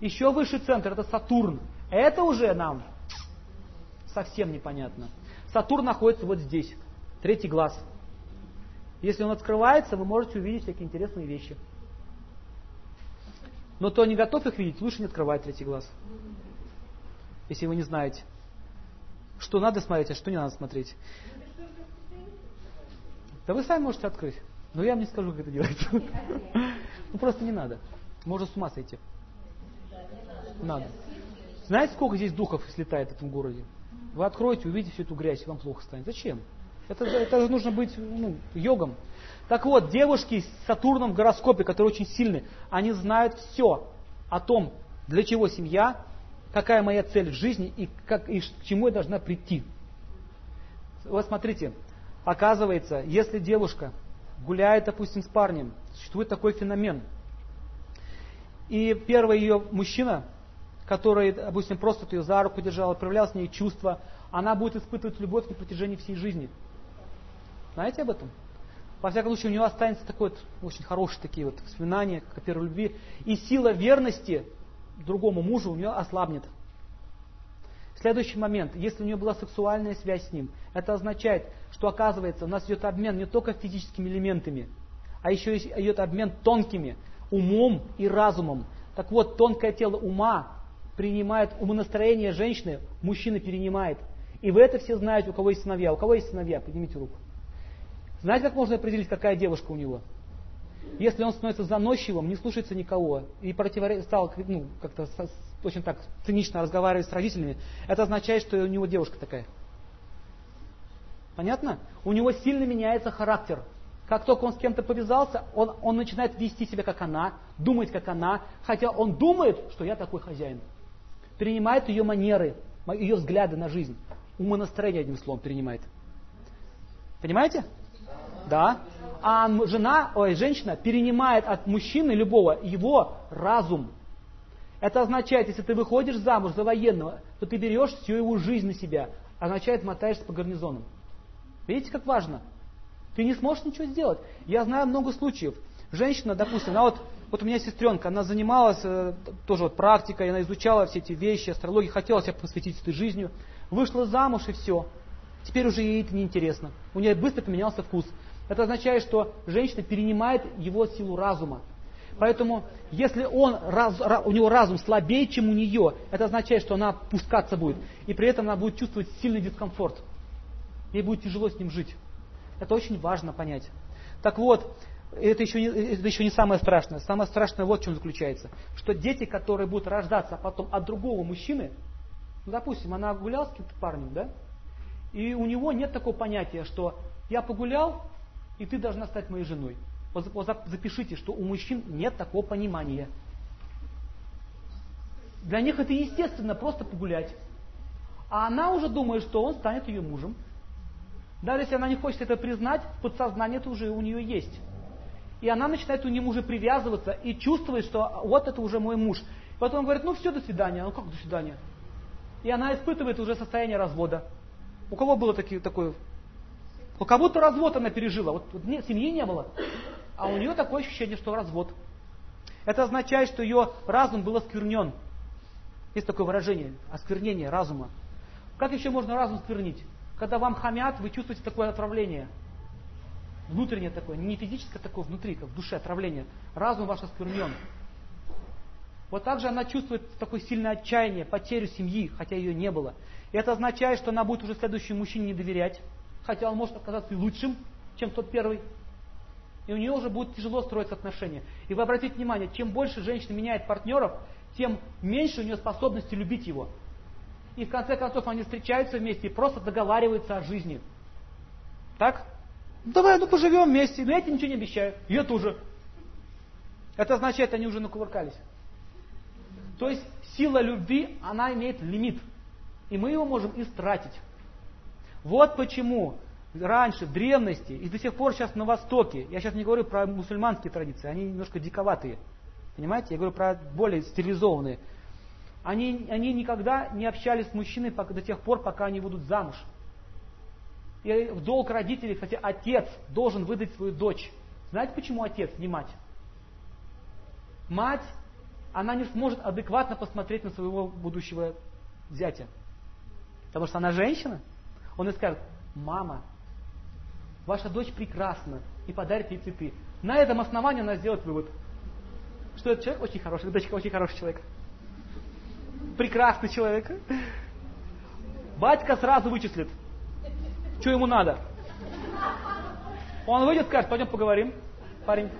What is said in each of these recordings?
Еще высший центр это Сатурн. Это уже нам совсем непонятно. Сатурн находится вот здесь, третий глаз. Если он открывается, вы можете увидеть всякие интересные вещи. Но кто не готов их видеть, лучше не открывать третий глаз. Если вы не знаете, что надо смотреть, а что не надо смотреть. Да вы сами можете открыть. Но я вам не скажу, как это делается. Ну просто не надо. Можно с ума сойти. Надо. Знаете, сколько здесь духов слетает в этом городе? Вы откроете, увидите всю эту грязь, и вам плохо станет. Зачем? Это, это нужно быть ну, йогом. Так вот, девушки с Сатурном в гороскопе, которые очень сильны, они знают все о том, для чего семья, какая моя цель в жизни и, как, и к чему я должна прийти. Вот смотрите, оказывается, если девушка гуляет, допустим, с парнем, существует такой феномен. И первый ее мужчина, который, допустим, просто ее за руку держал, отправлял с ней чувства, она будет испытывать любовь на протяжении всей жизни. Знаете об этом? Во всяком случае, у него останется такой вот, очень хорошие такие вот воспоминания, о первой любви. И сила верности другому мужу у нее ослабнет. Следующий момент. Если у нее была сексуальная связь с ним, это означает, что оказывается у нас идет обмен не только физическими элементами, а еще идет обмен тонкими, умом и разумом. Так вот, тонкое тело ума принимает умонастроение женщины, мужчина перенимает. И вы это все знаете, у кого есть сыновья. У кого есть сыновья? Поднимите руку. Знаете, как можно определить, какая девушка у него? Если он становится заносчивым, не слушается никого и противоречит, стал ну, как-то очень так цинично разговаривать с родителями, это означает, что у него девушка такая. Понятно? У него сильно меняется характер. Как только он с кем-то повязался, он, он начинает вести себя как она, думать как она, хотя он думает, что я такой хозяин. Принимает ее манеры, ее взгляды на жизнь. Умонастроение, одним словом, принимает. Понимаете? Да. А жена, ой, женщина перенимает от мужчины любого его разум. Это означает, если ты выходишь замуж за военного, то ты берешь всю его жизнь на себя. Означает, мотаешься по гарнизонам. Видите, как важно? Ты не сможешь ничего сделать. Я знаю много случаев. Женщина, допустим, она вот, вот у меня сестренка, она занималась э, тоже вот практикой, она изучала все эти вещи, астрологии, хотела себя посвятить этой жизнью. Вышла замуж и все. Теперь уже ей это неинтересно. У нее быстро поменялся вкус. Это означает, что женщина перенимает его силу разума. Поэтому, если он, раз, у него разум слабее, чем у нее, это означает, что она пускаться будет. И при этом она будет чувствовать сильный дискомфорт. Ей будет тяжело с ним жить. Это очень важно понять. Так вот, это еще, не, это еще не самое страшное. Самое страшное вот в чем заключается. Что дети, которые будут рождаться потом от другого мужчины, ну, допустим, она гуляла с каким-то парнем, да? И у него нет такого понятия, что я погулял, и ты должна стать моей женой. Запишите, что у мужчин нет такого понимания. Для них это естественно, просто погулять. А она уже думает, что он станет ее мужем. Даже если она не хочет это признать, подсознание это уже у нее есть. И она начинает у него уже привязываться и чувствовать, что вот это уже мой муж. Потом он говорит, ну все, до свидания. Ну как до свидания? И она испытывает уже состояние развода. У кого было такие, такое у кого-то развод она пережила. Вот, вот нет, семьи не было. А у нее такое ощущение, что развод. Это означает, что ее разум был осквернен. Есть такое выражение, осквернение разума. Как еще можно разум сквернить? Когда вам хамят, вы чувствуете такое отравление. Внутреннее такое, не физическое такое, внутри, как в душе отравление. Разум ваш осквернен. Вот так же она чувствует такое сильное отчаяние, потерю семьи, хотя ее не было. И это означает, что она будет уже следующему мужчине не доверять хотя он может оказаться и лучшим, чем тот первый. И у нее уже будет тяжело строить отношения. И вы обратите внимание, чем больше женщина меняет партнеров, тем меньше у нее способности любить его. И в конце концов они встречаются вместе и просто договариваются о жизни. Так? Давай, ну поживем вместе. Но я тебе ничего не обещаю. Я тоже. Это означает, они уже накувыркались. То есть сила любви, она имеет лимит. И мы его можем истратить. Вот почему раньше, в древности, и до сих пор сейчас на Востоке, я сейчас не говорю про мусульманские традиции, они немножко диковатые, понимаете, я говорю про более стилизованные. Они, они никогда не общались с мужчиной до тех пор, пока они будут замуж. И в долг родителей, кстати, отец должен выдать свою дочь. Знаете, почему отец, не мать? Мать она не сможет адекватно посмотреть на своего будущего зятя. Потому что она женщина. Он ей скажет, мама, ваша дочь прекрасна, и подарит ей цветы. На этом основании она сделает вывод, что этот человек очень хороший, дочка очень хороший человек. Прекрасный человек. Батька сразу вычислит, что ему надо. Он выйдет скажет, пойдем поговорим, парень.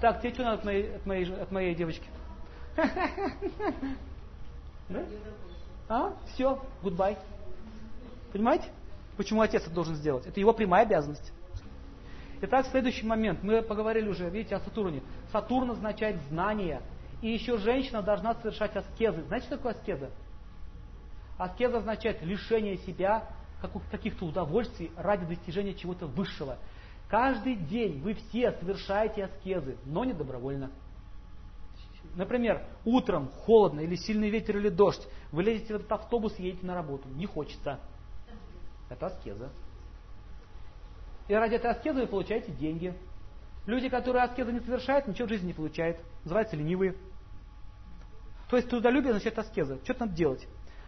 Так, тебе что надо от моей, от моей, от моей девочки? Да? А? Все, goodbye. Понимаете? Почему отец это должен сделать? Это его прямая обязанность. Итак, следующий момент. Мы поговорили уже, видите, о Сатурне. Сатурн означает знание. И еще женщина должна совершать аскезы. Знаете, что такое аскеза? Аскеза означает лишение себя каких-то удовольствий ради достижения чего-то высшего. Каждый день вы все совершаете аскезы, но не добровольно. Например, утром холодно или сильный ветер или дождь, вы лезете в этот автобус и едете на работу. Не хочется. Это аскеза. И ради этой аскезы вы получаете деньги. Люди, которые аскезы не совершают, ничего в жизни не получают. Называются ленивые. То есть трудолюбие означает аскеза. Что надо делать?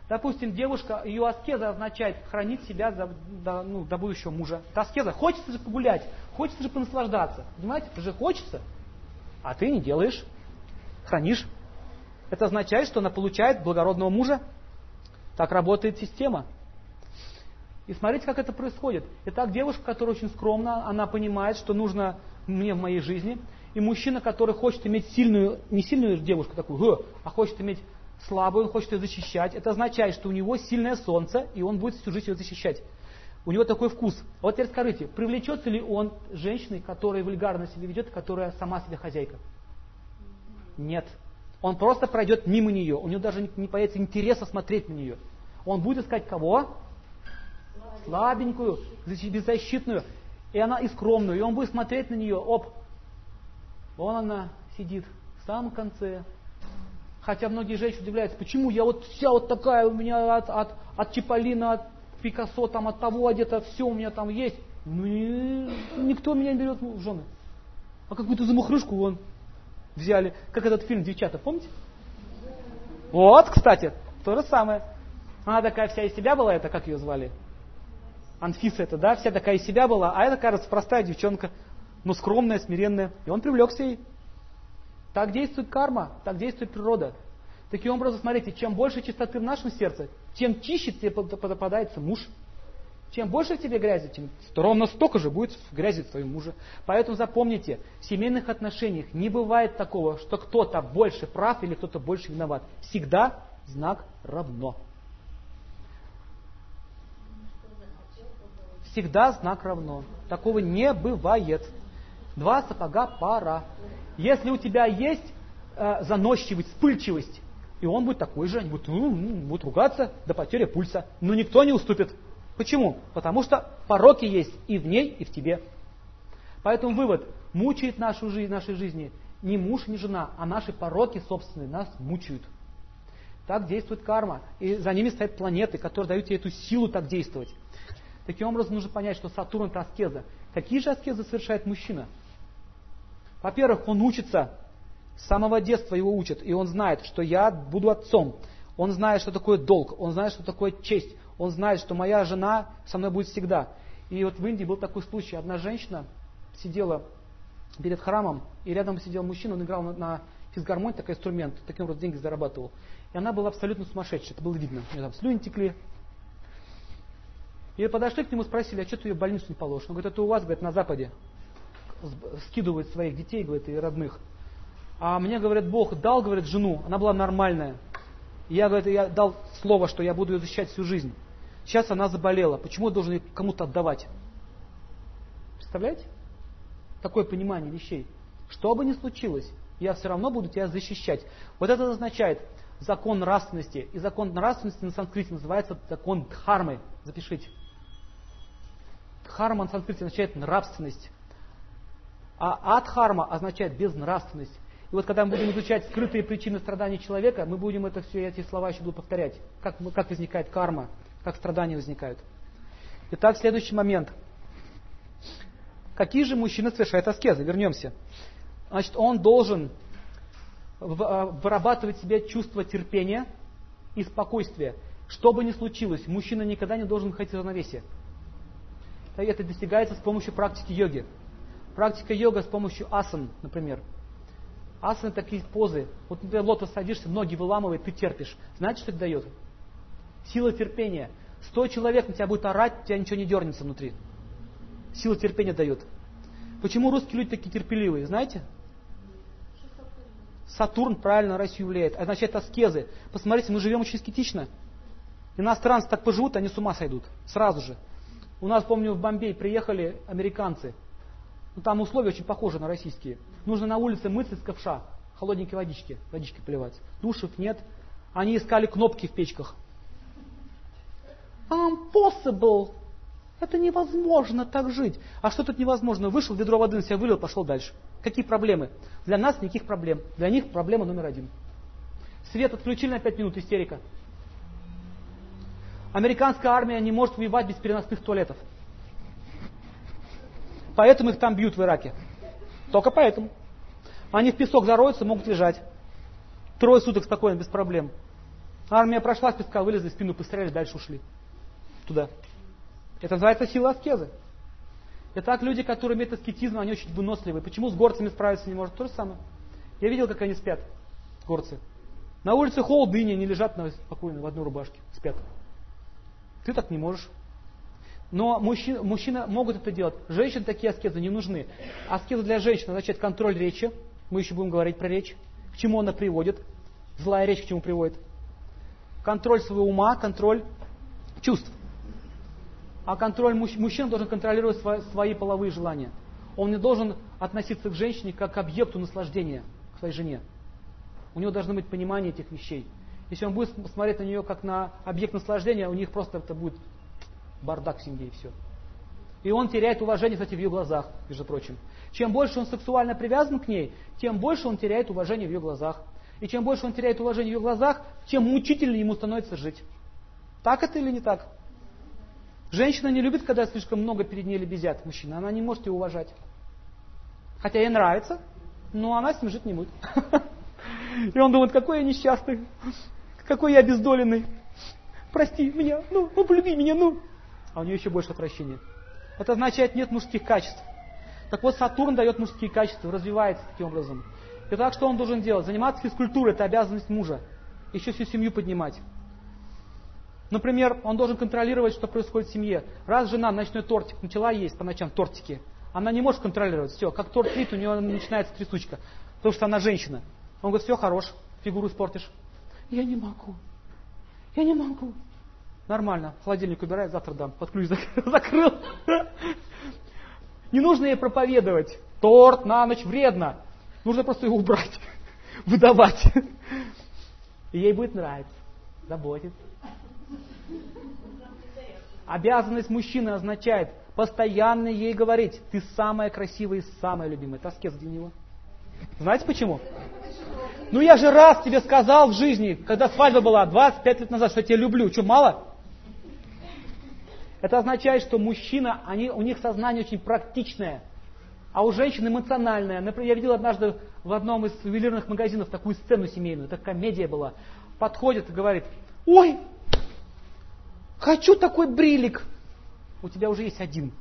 Допустим, девушка, ее аскеза означает хранить себя за, до, ну, до будущего мужа. Это аскеза. Хочется же погулять, хочется же понаслаждаться. Понимаете, это же хочется. А ты не делаешь, хранишь. Это означает, что она получает благородного мужа. Так работает система. И смотрите, как это происходит. Итак, девушка, которая очень скромна, она понимает, что нужно мне в моей жизни. И мужчина, который хочет иметь сильную, не сильную девушку такую, а хочет иметь слабую, он хочет ее защищать. Это означает, что у него сильное солнце, и он будет всю жизнь ее защищать. У него такой вкус. Вот теперь скажите, привлечется ли он женщиной, которая вульгарно себя ведет, которая сама себе хозяйка? Нет. Он просто пройдет мимо нее. У него даже не появится интереса смотреть на нее. Он будет искать кого? Слабенькую, беззащитную. И она и скромную. И он будет смотреть на нее. Оп. Вон она сидит в самом конце, Хотя многие женщины удивляются, почему я вот вся вот такая, у меня от, от, от Чиполлина, от Пикассо, там, от того где-то все у меня там есть. Ну, никто меня не берет в жены. А какую-то замухрышку вон взяли. Как этот фильм «Девчата», помните? Вот, кстати, то же самое. Она такая вся из себя была, это как ее звали? Анфиса это, да, вся такая из себя была, а это, кажется, простая девчонка, но скромная, смиренная. И он привлекся ей. Так действует карма, так действует природа. Таким образом, смотрите, чем больше чистоты в нашем сердце, тем чище тебе попадается муж. Чем больше в тебе грязи, тем ровно столько же будет в грязи твоего мужа. Поэтому запомните, в семейных отношениях не бывает такого, что кто-то больше прав или кто-то больше виноват. Всегда знак равно. Всегда знак равно. Такого не бывает. Два сапога пара. Если у тебя есть э, заносчивость, вспыльчивость, и он будет такой же, они будут, ну, ну, ругаться до потери пульса. Но никто не уступит. Почему? Потому что пороки есть и в ней, и в тебе. Поэтому вывод, мучает нашу жизнь, нашей жизни не муж, не жена, а наши пороки собственные нас мучают. Так действует карма. И за ними стоят планеты, которые дают тебе эту силу так действовать. Таким образом, нужно понять, что Сатурн это аскеза. Какие же аскезы совершает мужчина? Во-первых, он учится, с самого детства его учат, и он знает, что я буду отцом. Он знает, что такое долг, он знает, что такое честь, он знает, что моя жена со мной будет всегда. И вот в Индии был такой случай, одна женщина сидела перед храмом, и рядом сидел мужчина, он играл на, на физгармонии, такой инструмент, таким вот деньги зарабатывал. И она была абсолютно сумасшедшая, это было видно. У нее там слюни текли. И подошли к нему, спросили, а что ты ее в больницу не положишь? Он говорит, это у вас, говорит, на Западе скидывают своих детей, говорит, и родных. А мне, говорит, Бог дал, говорит, жену, она была нормальная. Я, говорит, я дал слово, что я буду ее защищать всю жизнь. Сейчас она заболела. Почему я должен ее кому-то отдавать? Представляете? Такое понимание вещей. Что бы ни случилось, я все равно буду тебя защищать. Вот это означает закон нравственности. И закон нравственности на санскрите называется закон дхармы. Запишите. Дхарма на санскрите означает нравственность. А адхарма означает безнравственность. И вот когда мы будем изучать скрытые причины страданий человека, мы будем это все, эти слова еще будут повторять. Как, как возникает карма, как страдания возникают. Итак, следующий момент. Какие же мужчины совершают аскезы? Вернемся. Значит, он должен вырабатывать в себе чувство терпения и спокойствия. Что бы ни случилось, мужчина никогда не должен выходить из равновесия. Это достигается с помощью практики йоги. Практика йога с помощью асан, например. Асаны такие позы. Вот, например, лотос садишься, ноги выламывает, ты терпишь. Знаете, что это дает? Сила терпения. Сто человек на тебя будет орать, у тебя ничего не дернется внутри. Сила терпения дает. Почему русские люди такие терпеливые, знаете? Сатурн правильно Россию влияет. Означает аскезы. Посмотрите, мы живем очень аскетично. Иностранцы так поживут, они с ума сойдут. Сразу же. У нас, помню, в Бомбей приехали американцы. Ну, там условия очень похожи на российские. Нужно на улице мыться из ковша, холодненькой водички, водички плевать. Душев нет. Они искали кнопки в печках. Impossible. Это невозможно так жить. А что тут невозможно? Вышел, ведро воды на себя вылил, пошел дальше. Какие проблемы? Для нас никаких проблем. Для них проблема номер один. Свет отключили на 5 минут, истерика. Американская армия не может воевать без переносных туалетов. Поэтому их там бьют в Ираке. Только поэтому. Они в песок зароются, могут лежать. Трое суток спокойно, без проблем. Армия прошла с песка, вылезли, спину постреляли, дальше ушли. Туда. Это называется сила аскезы. Итак, люди, которые имеют аскетизм, они очень выносливые. Почему с горцами справиться не может? То же самое. Я видел, как они спят, горцы. На улице холод, дыни, они лежат спокойно в одной рубашке, спят. Ты так не можешь. Но мужчины, мужчины могут это делать. Женщины такие аскезы не нужны. Аскеза для женщин означает контроль речи. Мы еще будем говорить про речь. К чему она приводит? Злая речь к чему приводит? Контроль своего ума, контроль чувств. А контроль мужч... мужчина должен контролировать свои, свои половые желания. Он не должен относиться к женщине как к объекту наслаждения, к своей жене. У него должно быть понимание этих вещей. Если он будет смотреть на нее как на объект наслаждения, у них просто это будет бардак в семье и все. И он теряет уважение, кстати, в ее глазах, между прочим. Чем больше он сексуально привязан к ней, тем больше он теряет уважение в ее глазах. И чем больше он теряет уважение в ее глазах, тем мучительнее ему становится жить. Так это или не так? Женщина не любит, когда слишком много перед ней лебезят мужчина. Она не может его уважать. Хотя ей нравится, но она с ним жить не будет. И он думает, какой я несчастный, какой я обездоленный. Прости меня, ну, ну полюби меня, ну а у нее еще больше прощения. Это означает, нет мужских качеств. Так вот, Сатурн дает мужские качества, развивается таким образом. Итак, что он должен делать? Заниматься физкультурой, это обязанность мужа. Еще всю семью поднимать. Например, он должен контролировать, что происходит в семье. Раз жена ночной тортик начала есть по ночам тортики, она не может контролировать. Все, как торт лит, у нее начинается трясучка. Потому что она женщина. Он говорит, все, хорош, фигуру испортишь. Я не могу. Я не могу. Нормально, холодильник убирает, завтра дам. Под ключ закрыл. Не нужно ей проповедовать. Торт на ночь вредно. Нужно просто его убрать, выдавать. И ей будет нравиться, заботиться. Обязанность мужчины означает постоянно ей говорить, ты самая красивая и самая любимая. Аскез для него. Знаете почему? Ну я же раз тебе сказал в жизни, когда свадьба была 25 лет назад, что я тебя люблю. Что, мало? Это означает, что мужчина, они, у них сознание очень практичное, а у женщин эмоциональное. Например, я видел однажды в одном из ювелирных магазинов такую сцену семейную, это комедия была. Подходит и говорит, ой, хочу такой брилик. У тебя уже есть один.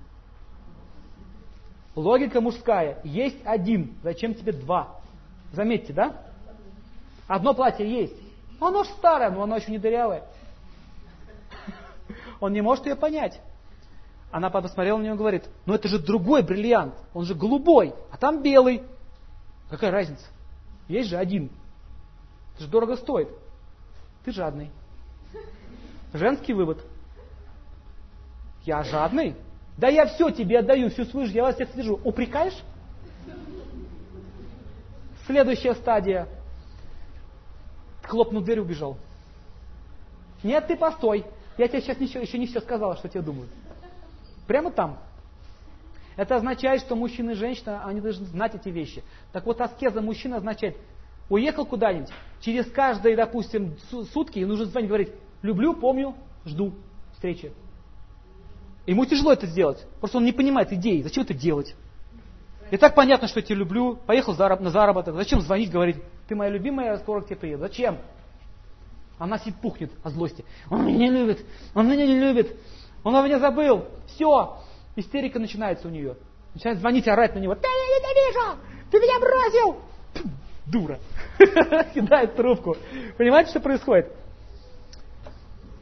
Логика мужская. Есть один. Зачем тебе два? Заметьте, да? Одно платье есть. Оно же старое, но оно еще не дырявое. Он не может ее понять. Она посмотрела на него и говорит, ну это же другой бриллиант, он же голубой, а там белый. Какая разница? Есть же один. Это же дорого стоит. Ты жадный. Женский вывод. Я жадный? Да я все тебе отдаю, всю свою жизнь, я вас всех свяжу. Упрекаешь? Следующая стадия. Хлопнул дверь, убежал. Нет, ты постой. Я тебе сейчас ничего, еще не все сказала, что тебе думают. Прямо там. Это означает, что мужчина и женщина, они должны знать эти вещи. Так вот, аскеза мужчина означает, уехал куда-нибудь, через каждые, допустим, сутки нужно звонить, говорить, люблю, помню, жду встречи. Ему тяжело это сделать, просто он не понимает идеи, зачем это делать. И так понятно, что я тебя люблю, поехал на заработок, зачем звонить, говорить, ты моя любимая, я скоро к тебе приеду. Зачем? Она сидит пухнет от злости. Он меня не любит, он меня не любит, он меня забыл. Все, истерика начинается у нее. Начинает звонить, орать на него. Ты меня ненавижу! Ты меня бросил! Дура. Кидает трубку. Понимаете, что происходит?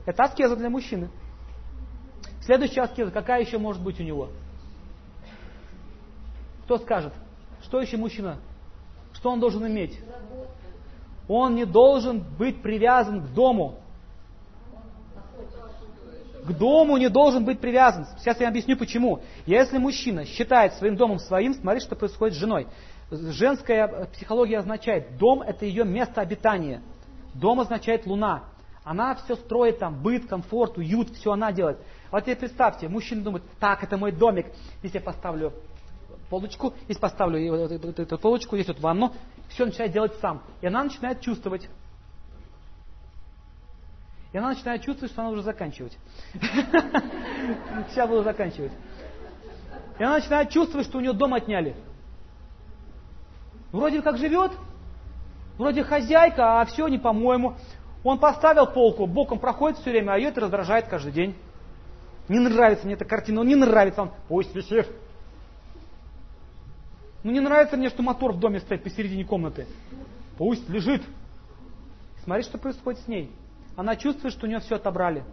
Это аскеза для мужчины. Следующая аскеза, какая еще может быть у него? Кто скажет? Что еще мужчина? Что он должен иметь? Он не должен быть привязан к дому. К дому не должен быть привязан. Сейчас я объясню почему. Если мужчина считает своим домом своим, смотри, что происходит с женой. Женская психология означает, дом это ее место обитания. Дом означает луна. Она все строит там, быт, комфорт, уют, все она делает. Вот теперь представьте, мужчина думает, так, это мой домик. Здесь я поставлю полочку, здесь поставлю эту полочку, здесь вот ванну. Все начинает делать сам. И она начинает чувствовать. И она начинает чувствовать, что она уже заканчивать. Сейчас буду заканчивать. И она начинает чувствовать, что у нее дом отняли. Вроде как живет, вроде хозяйка, а все не по-моему. Он поставил полку, боком проходит все время, а ее это раздражает каждый день. Не нравится мне эта картина, он не нравится, он пусть висит. Ну не нравится мне, что мотор в доме стоит посередине комнаты. Пусть лежит. Смотри, что происходит с ней. Она чувствует, что у нее все отобрали.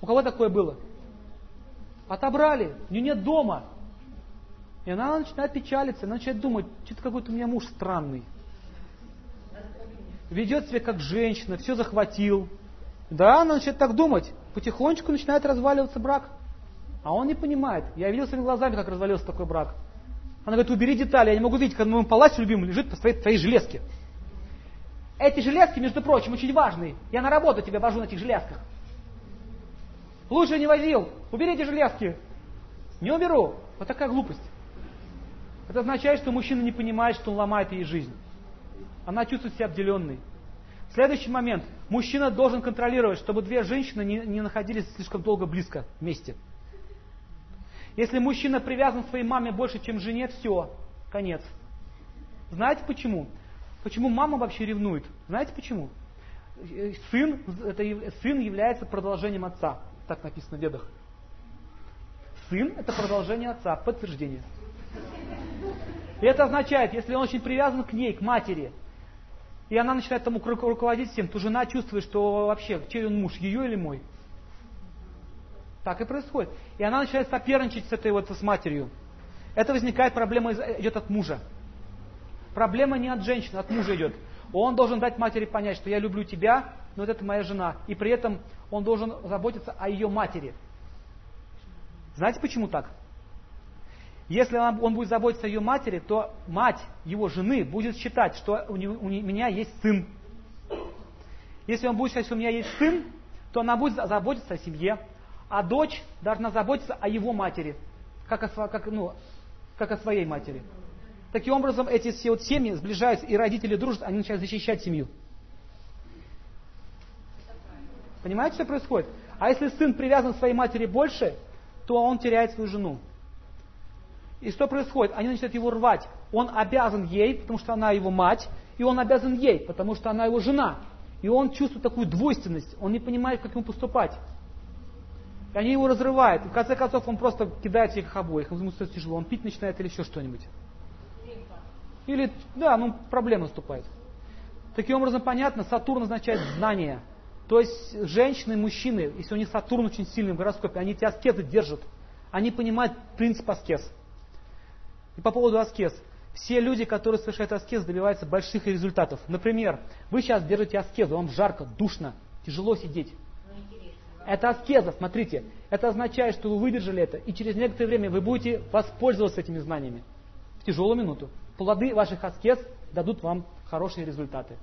У кого такое было? Отобрали. У нее нет дома. И она начинает печалиться, она начинает думать, что-то какой-то у меня муж странный. Ведет себя как женщина, все захватил. Да, она начинает так думать. Потихонечку начинает разваливаться брак. А он не понимает. Я видел своими глазами, как развалился такой брак. Она говорит, убери детали, я не могу видеть, как на моем паласе любимый лежит по своей твоей железке. Эти железки, между прочим, очень важные. Я на работу тебя вожу на этих железках. Лучше не возил. Уберите железки. Не уберу. Вот такая глупость. Это означает, что мужчина не понимает, что он ломает ей жизнь. Она чувствует себя обделенной. Следующий момент. Мужчина должен контролировать, чтобы две женщины не, не находились слишком долго близко вместе. Если мужчина привязан к своей маме больше, чем жене, все, конец. Знаете почему? Почему мама вообще ревнует? Знаете почему? Сын, это, сын является продолжением отца. Так написано в ведах. Сын это продолжение отца, подтверждение. И это означает, если он очень привязан к ней, к матери, и она начинает тому руководить всем, то жена чувствует, что вообще, чей он муж, ее или мой. Так и происходит. И она начинает соперничать с этой вот с матерью. Это возникает проблема, идет от мужа. Проблема не от женщины, от мужа идет. Он должен дать матери понять, что я люблю тебя, но вот это моя жена. И при этом он должен заботиться о ее матери. Знаете, почему так? Если он будет заботиться о ее матери, то мать его жены будет считать, что у, него, у меня есть сын. Если он будет считать, что у меня есть сын, то она будет заботиться о семье. А дочь должна заботиться о его матери, как о, как, ну, как о своей матери. Таким образом, эти все вот семьи сближаются, и родители дружат, они начинают защищать семью. Понимаете, что происходит? А если сын привязан к своей матери больше, то он теряет свою жену. И что происходит? Они начинают его рвать. Он обязан ей, потому что она его мать, и он обязан ей, потому что она его жена. И он чувствует такую двойственность, он не понимает, как ему поступать. И они его разрывают. И в конце концов он просто кидает их обоих, ему становится тяжело, он пить начинает или еще что-нибудь. Или, да, ну проблема наступает. Таким образом, понятно, Сатурн означает знание. То есть женщины и мужчины, если у них Сатурн очень сильный в гороскопе, они эти аскезы держат. Они понимают принцип аскез. И по поводу аскез. Все люди, которые совершают аскез, добиваются больших результатов. Например, вы сейчас держите аскезу, вам жарко, душно, тяжело сидеть. Это аскеза, смотрите. Это означает, что вы выдержали это, и через некоторое время вы будете воспользоваться этими знаниями. В тяжелую минуту. Плоды ваших аскез дадут вам хорошие результаты.